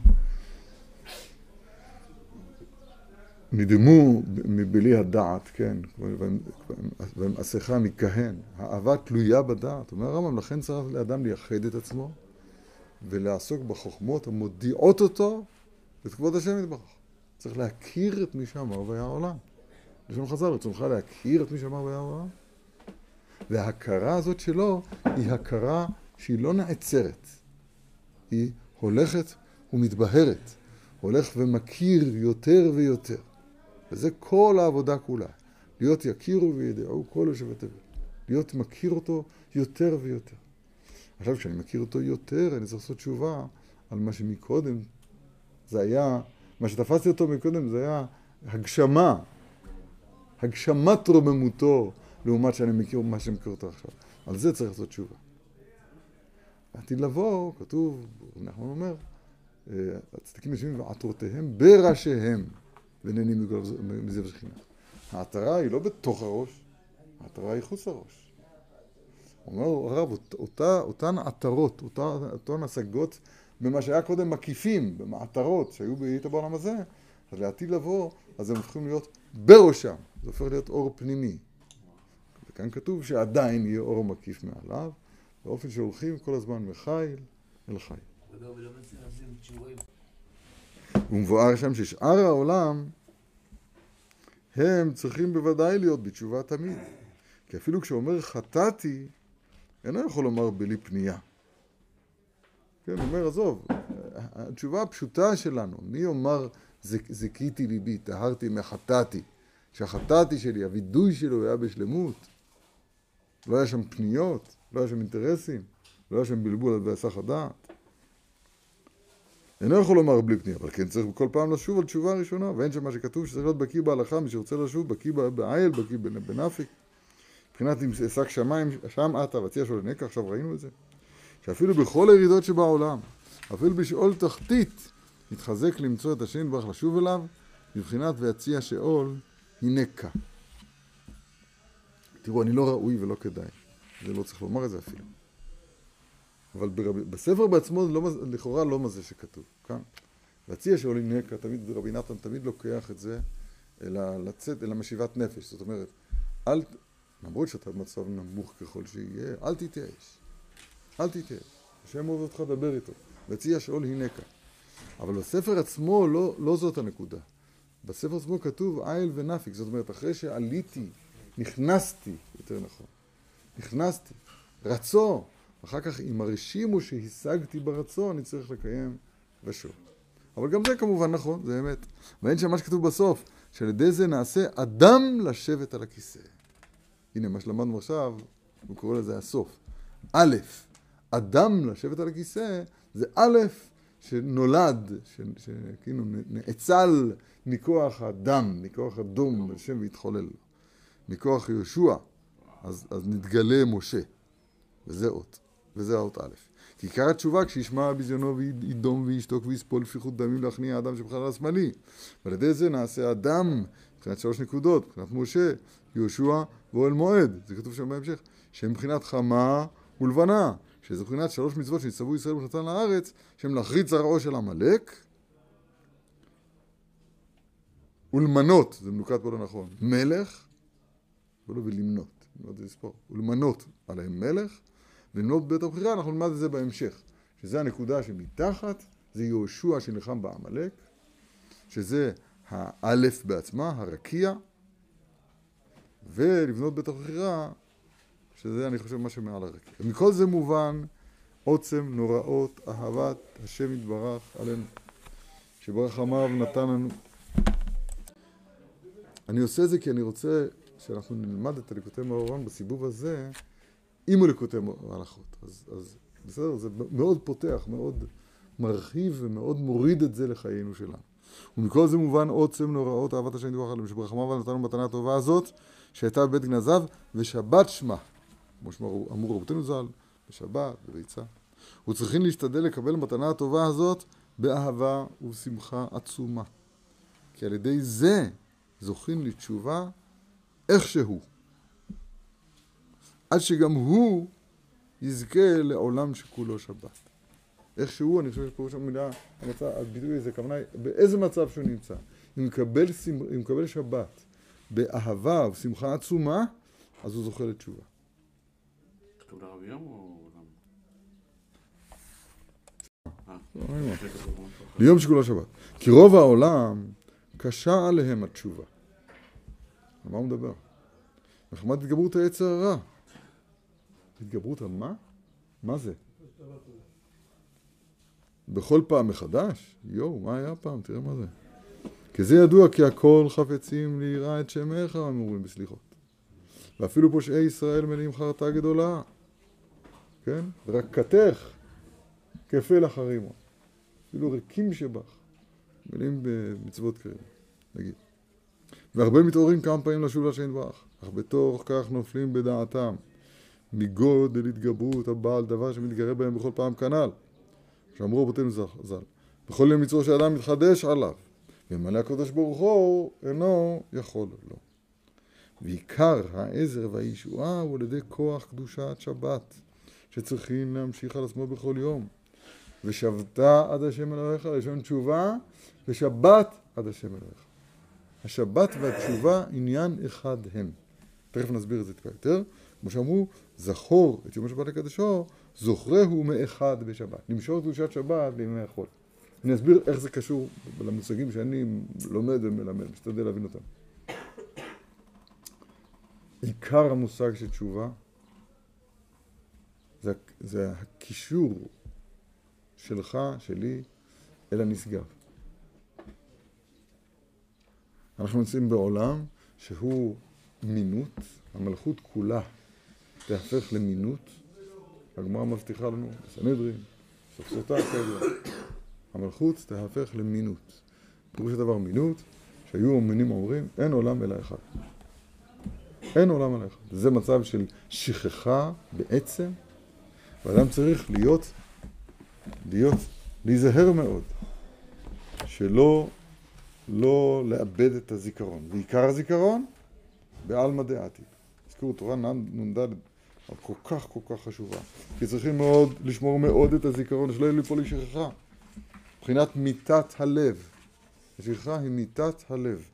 נדמו מבלי הדעת, כן, ומעשיך מכהן, האהבה תלויה בדעת. אומר הרמב"ם, לכן צריך לאדם לייחד את עצמו ולעסוק בחוכמות המודיעות אותו את כבוד השם יתברך. צריך להכיר את מי שאמר והיה העולם. לשון חז"ל, רצונך להכיר את מי שאמר והיה העולם. וההכרה הזאת שלו היא הכרה שהיא לא נעצרת, היא הולכת ומתבהרת, הולך ומכיר יותר ויותר. וזה כל העבודה כולה. להיות יכירו וידעו כל יושבי תבל. להיות מכיר אותו יותר ויותר. עכשיו, כשאני מכיר אותו יותר, אני צריך לעשות תשובה על מה שמקודם זה היה, מה שתפסתי אותו מקודם זה היה הגשמה, הגשמת רוממותו לעומת שאני מכיר מה שאני מכיר אותו עכשיו. על זה צריך לעשות תשובה. עתיד לבוא, כתוב, נחמן אומר, אה, הצדיקים יושבים ועטרותיהם בראשיהם. ונהנים מזה ושכינה. העטרה היא לא בתוך הראש, העטרה היא חוץ לראש. אומר הרב, אותה, אותן עטרות, אותה, אותן השגות במה שהיה קודם מקיפים, במעטרות שהיו באית בעולם הזה, אז לעתיד לבוא, אז הם הופכים להיות בראשם, זה הופך להיות אור פנימי. וכאן כתוב שעדיין יהיה אור מקיף מעליו, באופן שהולכים כל הזמן מחיל אל חיל. ומבואר שם ששאר העולם הם צריכים בוודאי להיות בתשובה תמיד. כי אפילו כשאומר חטאתי, אינו יכול לומר בלי פנייה. כן, אומר, עזוב, התשובה הפשוטה שלנו, מי יאמר זיכיתי ליבי, טהרתי מחטאתי, שהחטאתי שלי, הווידוי שלו היה בשלמות. לא היה שם פניות, לא היה שם אינטרסים, לא היה שם בלבול על בהיסח הדעת. אינו יכול לומר בלי פנייה, אבל כן צריך כל פעם לשוב על תשובה ראשונה, ואין שם מה שכתוב שצריך להיות בקיא בהלכה, מי שרוצה לשוב, בקיא בעיל, בקיא בנפיק. מבחינת אם שק שמיים, שם עטה, וציע שלו לנקע, עכשיו ראינו את זה. שאפילו בכל הירידות שבעולם, אפילו בשאול תחתית, נתחזק למצוא את השם יתברך לשוב אליו, מבחינת ויציע שאול, הנקה. תראו, אני לא ראוי ולא כדאי. זה לא צריך לומר את זה אפילו. אבל ברב... בספר בעצמו לא, לכאורה לא מה זה שכתוב, כן? להציע שעולים נקע, תמיד רבי נתן תמיד לוקח את זה אל לצאת, אל המשיבת נפש, זאת אומרת, אל, למרות שאתה במצב נמוך ככל שיהיה, אל תתייאש, אל תתייאש, השם אוהב אותך, דבר איתו, להציע שאול הנקע. אבל בספר עצמו לא, לא זאת הנקודה. בספר עצמו כתוב איל ונפיק, זאת אומרת, אחרי שעליתי, נכנסתי, יותר נכון, נכנסתי, רצו, אחר כך אם הרשימו שהשגתי ברצון, אני צריך לקיים ושוב. אבל גם זה כמובן נכון, זה אמת. ואין שם מה שכתוב בסוף, שעל ידי זה נעשה אדם לשבת על הכיסא. הנה, מה שלמדנו עכשיו, הוא קורא לזה הסוף. א', אדם לשבת על הכיסא, זה א', שנולד, שכאילו נאצל מכוח הדם, מכוח הדום, השם והתחולל. מכוח יהושע, אז, אז נתגלה משה. וזה אות. וזה האות א'. כי עיקר התשובה כשישמע ביזיונו וידום וישתוק ויספול שפיכות דמים להכניע האדם שבחלל השמאלי. ועל ידי זה נעשה אדם, מבחינת שלוש נקודות, מבחינת משה, יהושע ואוהל מועד. זה כתוב שם בהמשך. שהם מבחינת חמה ולבנה. שזה מבחינת שלוש מצוות שנצטוו ישראל בכניסתן לארץ, שהם להחריץ זרעו של עמלק ולמנות, זה מנוקד פה לא נכון, מלך, ולא ולמנות, למנות זה לספור, ולמנות עליהם מלך ולמנות בית הבחירה, אנחנו נלמד את זה בהמשך. שזה הנקודה שמתחת, זה יהושע שנלחם בעמלק, שזה האלף בעצמה, הרקיע, ולבנות בית הבחירה, שזה אני חושב מה שמעל הרקיע. ומכל זה מובן עוצם נוראות אהבת השם יתברך עלינו, שברחמיו נתן לנו. אני עושה זה כי אני רוצה שאנחנו נלמד את הליקוטי מאורן בסיבוב הזה עם הליקוטי מהלכות. אז, אז בסדר, זה מאוד פותח, מאוד מרחיב ומאוד מוריד את זה לחיינו שלנו. ומכל זה מובן עוצם נוראות אהבת השם יתברך עלינו, שברחמיו נתנו מתנה הטובה הזאת, שהייתה בבית גנזיו, ושבת שמה, כמו שאמרו רבותינו ז"ל, בשבת, בביצה. וצריכים להשתדל לקבל מתנה הטובה הזאת באהבה ובשמחה עצומה. כי על ידי זה זוכים לתשובה איכשהו. עד שגם הוא יזכה לעולם שכולו שבת. איכשהו, אני חושב שפירוש המילה, המצב, הביטוי הזה, הכוונה היא באיזה מצב שהוא נמצא. אם מקבל, אם מקבל שבת באהבה ושמחה עצומה, אז הוא זוכה לתשובה. כתוב לרב יום או ליום שכולו שבת. כי רוב העולם קשה עליהם התשובה. על מה הוא מדבר? מחמת התגברות היצר הרע. התגברות על מה? מה זה? בכל פעם מחדש? יואו, מה היה פעם? תראה מה זה. כי זה ידוע כי הכל חפצים ליראה את שמך, אמורים בסליחות. ואפילו פושעי ישראל מלאים חרטה גדולה. כן? רקתך כפלח הרימו. אפילו ריקים שבח. מלאים במצוות כאלה, נגיד. והרבה מתעוררים כמה פעמים לשוב להשם יתברך, אך בתוך כך נופלים בדעתם מגודל התגברות הבעל דבר שמתגרה בהם בכל פעם כנ"ל. שאמרו רבותינו ז"ל, בכל יום מצוו שאדם מתחדש עליו, ומלא הקדוש ברוך הוא אינו יכול לו. ועיקר העזר והישועה הוא על ידי כוח קדושת שבת, שצריכים להמשיך על עצמו בכל יום. ושבת עד השם אלוהיך, לשון תשובה, ושבת עד השם אלוהיך. השבת והתשובה עניין אחד הם. תכף נסביר את זה טיפה יותר. כמו שאמרו, זכור את יום השבת לקדשו, זוכרהו מאחד בשבת. למשוך קדושת שבת בימי החול. אני אסביר איך זה קשור למושגים שאני לומד ומלמד, משתדל להבין אותם. עיקר המושג של תשובה זה, זה הקישור שלך, שלי, אל הנשגב. אנחנו נמצאים בעולם שהוא מינות, המלכות כולה תהפך למינות. הגמרא מבטיחה לנו, בסנהדרין, ספסותה כזה, המלכות תהפך למינות. פירוש הדבר מינות, שהיו אומנים אומרים, אין עולם אלא אחד. אין עולם אלא אחד. זה מצב של שכחה בעצם, ואדם צריך להיות, להיות, להיזהר מאוד, שלא לא לאבד את הזיכרון. ועיקר הזיכרון, בעלמא דעתי. הזכירו תורה נ"ד, כל כך כל כך חשובה. כי צריכים מאוד לשמור מאוד את הזיכרון, שלא יהיה ליפול לשכחה. מבחינת מיתת הלב. השכחה היא מיתת הלב.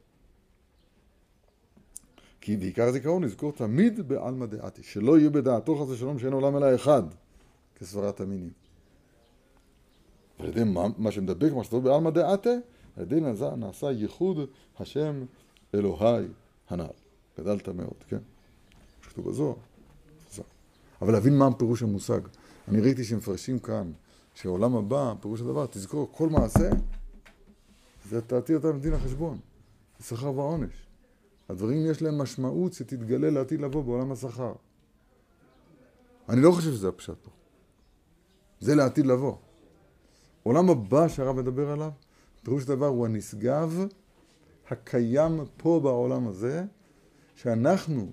כי בעיקר הזיכרון נזכור תמיד בעלמא דעתי, שלא יהיה בדעתו חס ושלום שאין עולם אלא אחד, כסברת המינים. ועל ידי מה, מה שמדבק, מה שטוב בעלמא דעתה, על ידי נעשה, נעשה ייחוד השם אלוהי הנ"ל. גדלת מאוד, כן? שכתוב בזוהר. אבל להבין מה פירוש המושג. אני ראיתי שמפרשים כאן שעולם הבא, פירוש הדבר, תזכור, כל מעשה זה תעתיע אותם לדין החשבון, שכר ועונש. הדברים יש להם משמעות שתתגלה לעתיד לבוא בעולם השכר. אני לא חושב שזה הפשט פה. זה לעתיד לבוא. עולם הבא שהרב מדבר עליו, פירוש הדבר הוא הנשגב הקיים פה בעולם הזה, שאנחנו,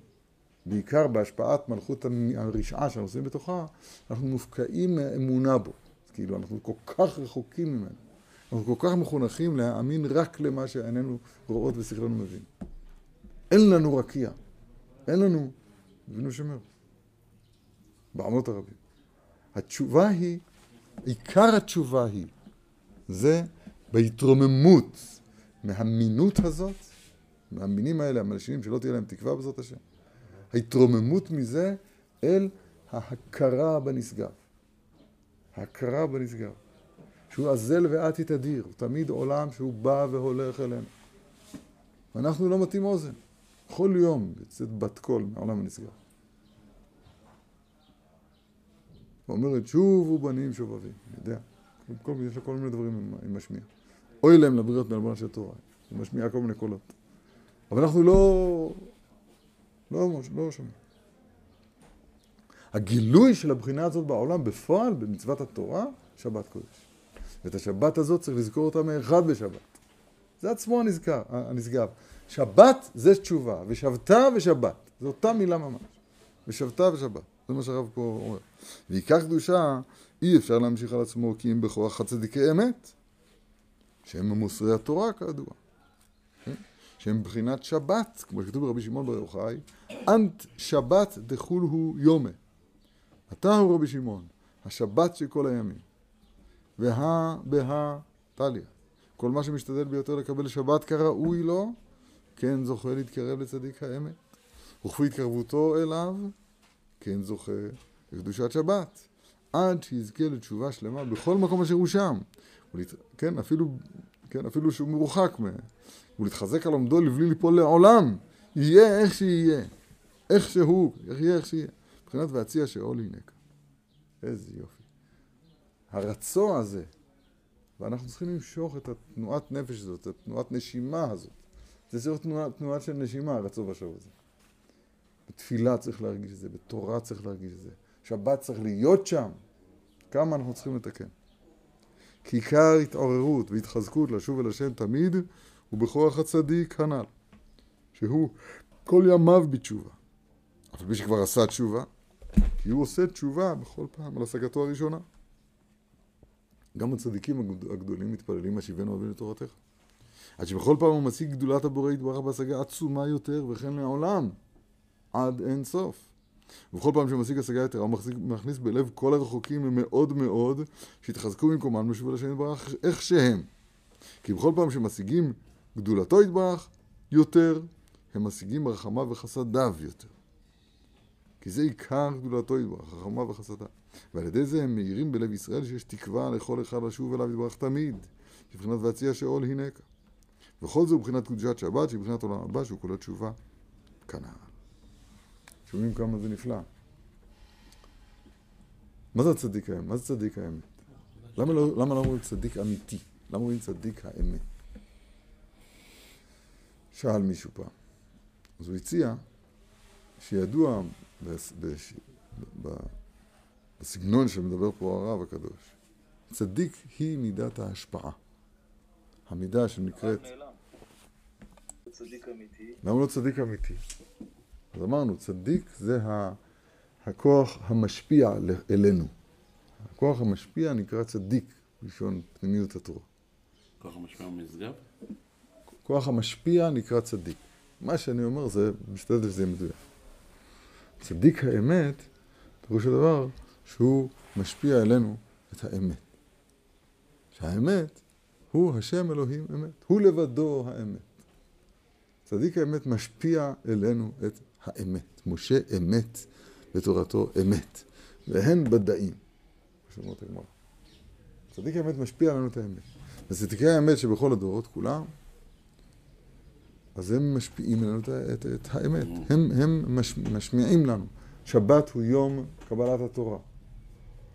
בעיקר בהשפעת מלכות הרשעה שאנחנו עושים בתוכה, אנחנו מופקעים מאמונה בו. כאילו, אנחנו כל כך רחוקים ממנו. אנחנו כל כך מחונכים להאמין רק למה שעינינו רואות ושכלנו מבין. אין לנו רקיע. אין לנו, אבינו שומר. בעמות הרבים. התשובה היא, עיקר התשובה היא, זה בהתרוממות מהמינות הזאת, מהמינים האלה, המלשינים, שלא תהיה להם תקווה בעזרת השם. ההתרוממות מזה אל ההכרה בנשגב. ההכרה בנשגב. שהוא אזל ועתי תדיר, הוא תמיד עולם שהוא בא והולך אלינו. ואנחנו לא מתאים אוזן. כל יום יוצאת בת קול מעולם הנשגב. ואומרת שובו בנים שובבים. אני יודע. כל, יש לה כל מיני דברים עם משמיע. אוי להם לבריות מעלבונה של תורה. היא משמיעה כל מיני קולות. אבל אנחנו לא... לא, לא שומעים. הגילוי של הבחינה הזאת בעולם בפועל, במצוות התורה, שבת קודש. ואת השבת הזאת צריך לזכור אותה מאחד בשבת. זה עצמו הנזכר, הנשגב. שבת זה תשובה, ושבתה ושבת. זו אותה מילה ממש. ושבתה ושבת. זה מה שהרב פה אומר. ועיקר קדושה, אי אפשר להמשיך על עצמו כי אם בכוח הצדיקי אמת, שהם מוסרי התורה כידוע. שהם מבחינת שבת, כמו שכתוב ברבי שמעון בר יוחאי, אנט שבת דחול הוא יומה. אתה הוא רבי שמעון, השבת של כל הימים. והא בהא תליא. כל מה שמשתדל ביותר לקבל שבת כראוי לו, כן זוכה להתקרב לצדיק האמת. וכפי התקרבותו אליו, כן זוכה לקדושת שבת. עד שיזכה לתשובה שלמה בכל מקום אשר הוא שם. כן, אפילו, כן, אפילו שהוא מרוחק מהם. ולהתחזק על עומדו לבלי ליפול לעולם. יהיה איך שיהיה. איך שהוא, איך יהיה איך שיהיה. מבחינת והציע שאול הנה כאן. איזה יופי. הרצוע הזה, ואנחנו צריכים למשוך את התנועת נפש הזאת, את התנועת נשימה הזאת. זה צריך תנועה, תנועה של נשימה, הרצוע בשבוע הזה. בתפילה צריך להרגיש את זה, בתורה צריך להרגיש את זה. שבת צריך להיות שם. כמה אנחנו צריכים לתקן. כי התעוררות והתחזקות לשוב אל השם תמיד הוא בכוח הצדיק הנ"ל, שהוא כל ימיו בתשובה. אבל מי שכבר עשה תשובה, כי הוא עושה תשובה בכל פעם על השגתו הראשונה. גם הצדיקים הגדולים מתפללים השיבנו אבינו לתורתך. עד שבכל פעם הוא משיג גדולת הבורא יתברך בהשגה עצומה יותר וכן לעולם עד אין סוף. ובכל פעם שהוא משיג השגה יותר, הוא מכניס בלב כל הרחוקים מאוד מאוד שיתחזקו במקומם לשוב אל השם יתברך איך שהם. כי בכל פעם שמשיגים גדולתו יתברך יותר, הם משיגים רחמה וחסדיו יותר. כי זה עיקר גדולתו יתברך, רחמה וחסדיו. ועל ידי זה הם מאירים בלב ישראל שיש תקווה לכל אחד לשוב אליו יתברך תמיד, מבחינת והציע שאול הנקה. וכל זה הוא מבחינת קדושת שבת, שהיא מבחינת עולם הבא, שהוא כולל תשובה כנ"ל. שומעים כמה זה נפלא. מה זה הצדיק האמת? מה זה צדיק האמת? למה לא, למה לא אומרים צדיק אמיתי? למה אומרים צדיק האמת? שאל מישהו פעם. אז הוא הציע שידוע בסגנון שמדבר פה הרב הקדוש, צדיק היא מידת ההשפעה. המידה שנקראת... למה לא צדיק אמיתי? אז אמרנו, צדיק זה הכוח המשפיע אלינו. הכוח המשפיע נקרא צדיק, בלשון פנימיות התורה. כוח המשפיע הוא משגב? כוח המשפיע נקרא צדיק. מה שאני אומר זה, משתדל שזה יהיה מדויק. צדיק האמת, פירוש הדבר, שהוא משפיע אלינו את האמת. שהאמת הוא השם אלוהים אמת. הוא לבדו האמת. צדיק האמת משפיע אלינו את האמת. משה אמת בתורתו אמת. והן בדאים. צדיק האמת משפיע עלינו את האמת. וצדיקי האמת שבכל הדורות כולם, אז הם משפיעים עלינו את, את, את האמת. הם, הם מש, משמיעים לנו. שבת הוא יום קבלת התורה.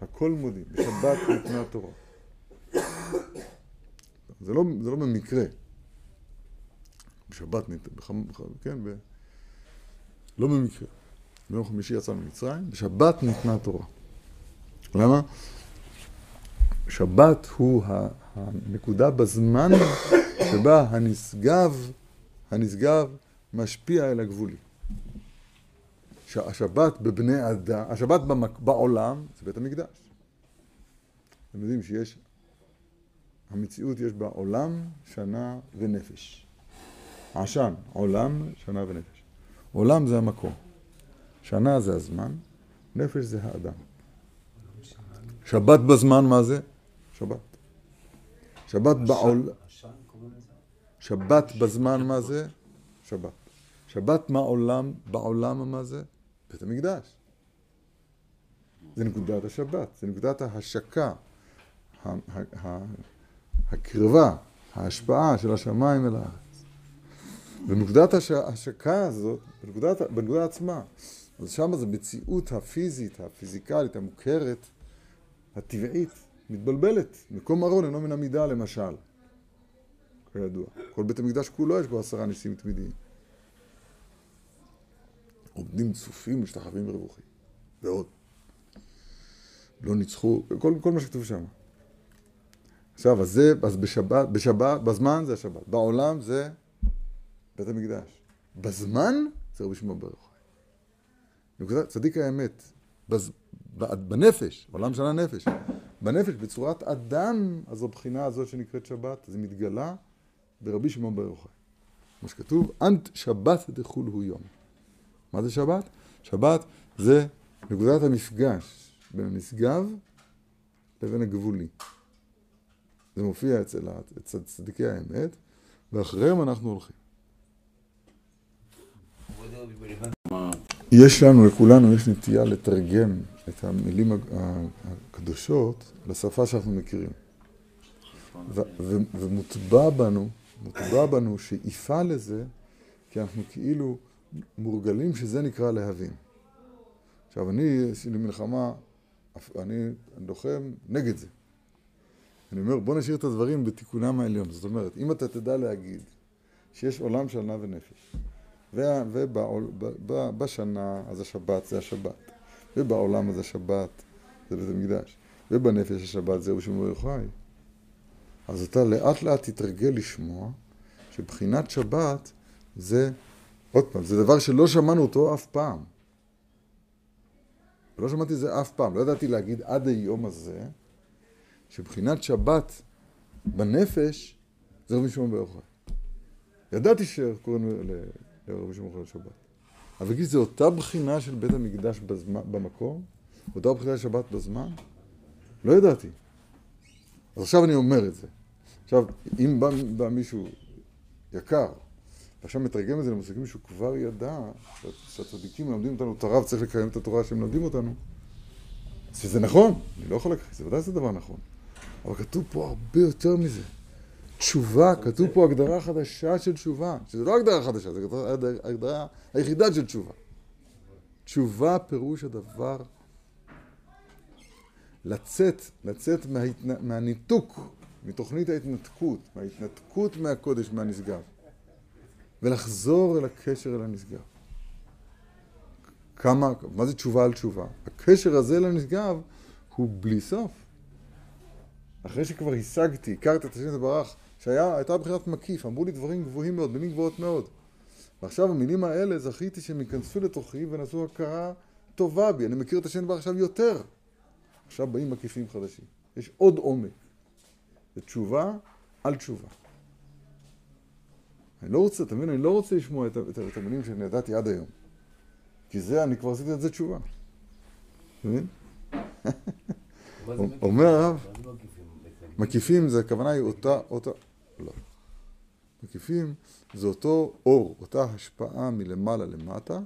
הכל מודים. בשבת ניתנה התורה. זה לא, זה לא במקרה. בשבת כן, ב... לא במקרה. ביום חמישי יצאנו ממצרים, בשבת ניתנה תורה. למה? שבת הוא הנקודה בזמן שבה הנשגב, הנשגב משפיע אל הגבולי. השבת בבני אדם, השבת במק, בעולם זה בית המקדש. אתם יודעים שיש, המציאות יש בה עולם, שנה ונפש. עשן, עולם, שנה ונפש. עולם זה המקום, שנה זה הזמן, נפש זה האדם. שבת בזמן מה זה? שבת. שבת בעול... שבת בזמן מה זה? שבת. שבת מה עולם, בעולם מה זה? בית המקדש. זה נקודת השבת, זה נקודת ההשקה, הקרבה, ההשפעה של השמיים אל הארץ. בנקודת ההשקה הזאת, בנקודת, בנקודה עצמה, אז שם זה מציאות הפיזית, הפיזיקלית, המוכרת, הטבעית מתבלבלת. מקום ארון אינו מן המידה למשל, כידוע. כל בית המקדש כולו יש בו עשרה ניסים תמידיים. עומדים צופים, משתחווים ורווחים. ועוד. לא ניצחו, כל, כל מה שכתוב שם. עכשיו, אז זה, אז בשבת, בשבת, בזמן זה השבת. בעולם זה בית המקדש. בזמן זה רבי שמעון בר יוחאי. צדיק האמת, בז, בנפש, עולם של הנפש, בנפש, בצורת אדם, אז הבחינה הזאת שנקראת שבת, זה מתגלה ברבי שמעון בר יוחאי. כמו שכתוב, אנט שבת דחול הוא יום. מה זה שבת? שבת זה נקודת המפגש בין הנשגב לבין הגבולי. זה מופיע אצל צדיקי האמת, ואחריהם אנחנו הולכים. יש לנו, לכולנו, יש נטייה לתרגם את המילים הקדושות לשפה שאנחנו מכירים. ומוטבע בנו, מוטבע בנו שאיפה לזה, כי אנחנו כאילו מורגלים שזה נקרא להבין. עכשיו, אני, יש לי מלחמה, אני לוחם נגד זה. אני אומר, בוא נשאיר את הדברים בתיקונם העליון. זאת אומרת, אם אתה תדע להגיד שיש עולם של ענה ונפש, ובשנה אז השבת זה השבת, ובעולם אז השבת זה בית המקדש, ובנפש השבת זה ראשון ברוך חי, אז אתה לאט לאט תתרגל לשמוע שבחינת שבת זה, עוד פעם, זה דבר שלא שמענו אותו אף פעם. לא שמעתי את זה אף פעם, לא ידעתי להגיד עד היום הזה שבחינת שבת בנפש זה רבי שמעון בר יוחאי. ידעתי שקוראים לרבי שמעון בר שבת. אבל גיל זה אותה בחינה של בית המקדש בזמן, במקום? אותה בחינה של שבת בזמן? לא ידעתי. אז עכשיו אני אומר את זה. עכשיו, אם בא, בא מישהו יקר, ועכשיו מתרגם את זה למושגים שהוא כבר ידע, שהצדיקים מלמדים אותנו את הרב, צריך לקיים את התורה שהם מלמדים אותנו, שזה נכון, אני לא יכול לקחת, זה ודאי זה דבר נכון. אבל כתוב פה הרבה יותר מזה. תשובה, כתוב פה הגדרה חדשה של תשובה, שזה לא הגדרה חדשה, זו הגדרה היחידה של תשובה. תשובה פירוש הדבר לצאת, לצאת מההתנ... מהניתוק, מתוכנית ההתנתקות, מההתנתקות מהקודש, מהנשגב, ולחזור אל הקשר אל הנשגב. כמה, מה זה תשובה על תשובה? הקשר הזה לנשגב הוא בלי סוף. אחרי שכבר השגתי, הכרת את השם יתברך, שהייתה בחינת מקיף, אמרו לי דברים גבוהים מאוד, מילים גבוהות מאוד. ועכשיו המילים האלה, זכיתי שהם ייכנסו לתוכי ונעשו הכרה טובה בי. אני מכיר את השם יתברך עכשיו יותר. עכשיו באים מקיפים חדשים. יש עוד עומק. זה תשובה על תשובה. אני לא רוצה, אתה מבין? אני לא רוצה לשמוע את, את, את המילים שאני ידעתי עד היום. כי זה, אני כבר עשיתי את זה תשובה. אתה מבין? אומר הרב, מקיפים זה הכוונה היא אותה, אותה, לא. מקיפים זה אותו אור, אותה השפעה מלמעלה למטה,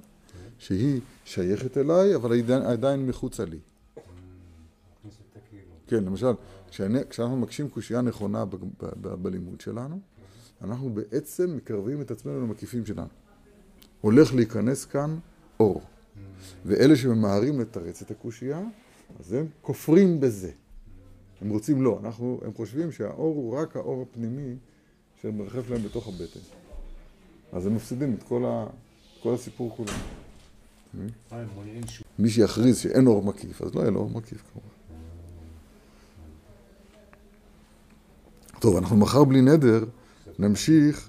שהיא שייכת אליי, אבל היא עדיין מחוצה לי. כן, למשל, כשאנחנו מקשים קושייה נכונה בלימוד שלנו, אנחנו בעצם מקרבים את עצמנו למקיפים שלנו. הולך להיכנס כאן אור. ואלה שממהרים לתרץ את הקושייה, אז הם כופרים בזה. הם רוצים לא, אנחנו, הם חושבים שהאור הוא רק האור הפנימי שמרחף להם בתוך הבטן. אז הם מפסידים את כל, ה, כל הסיפור כולו. מי שיכריז שאין אור מקיף, אז לא יהיה לו אור מקיף כמובן. טוב, אנחנו מחר בלי נדר נמשיך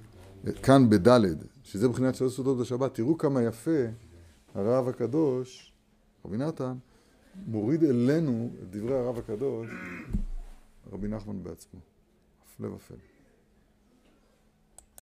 כאן בדלת, שזה מבחינת שלוש סעודות בשבת. תראו כמה יפה הרב הקדוש, רבי נתן, מוריד אלינו את דברי הרב הקדוש, רבי נחמן בעצמו. הפלא ופלא.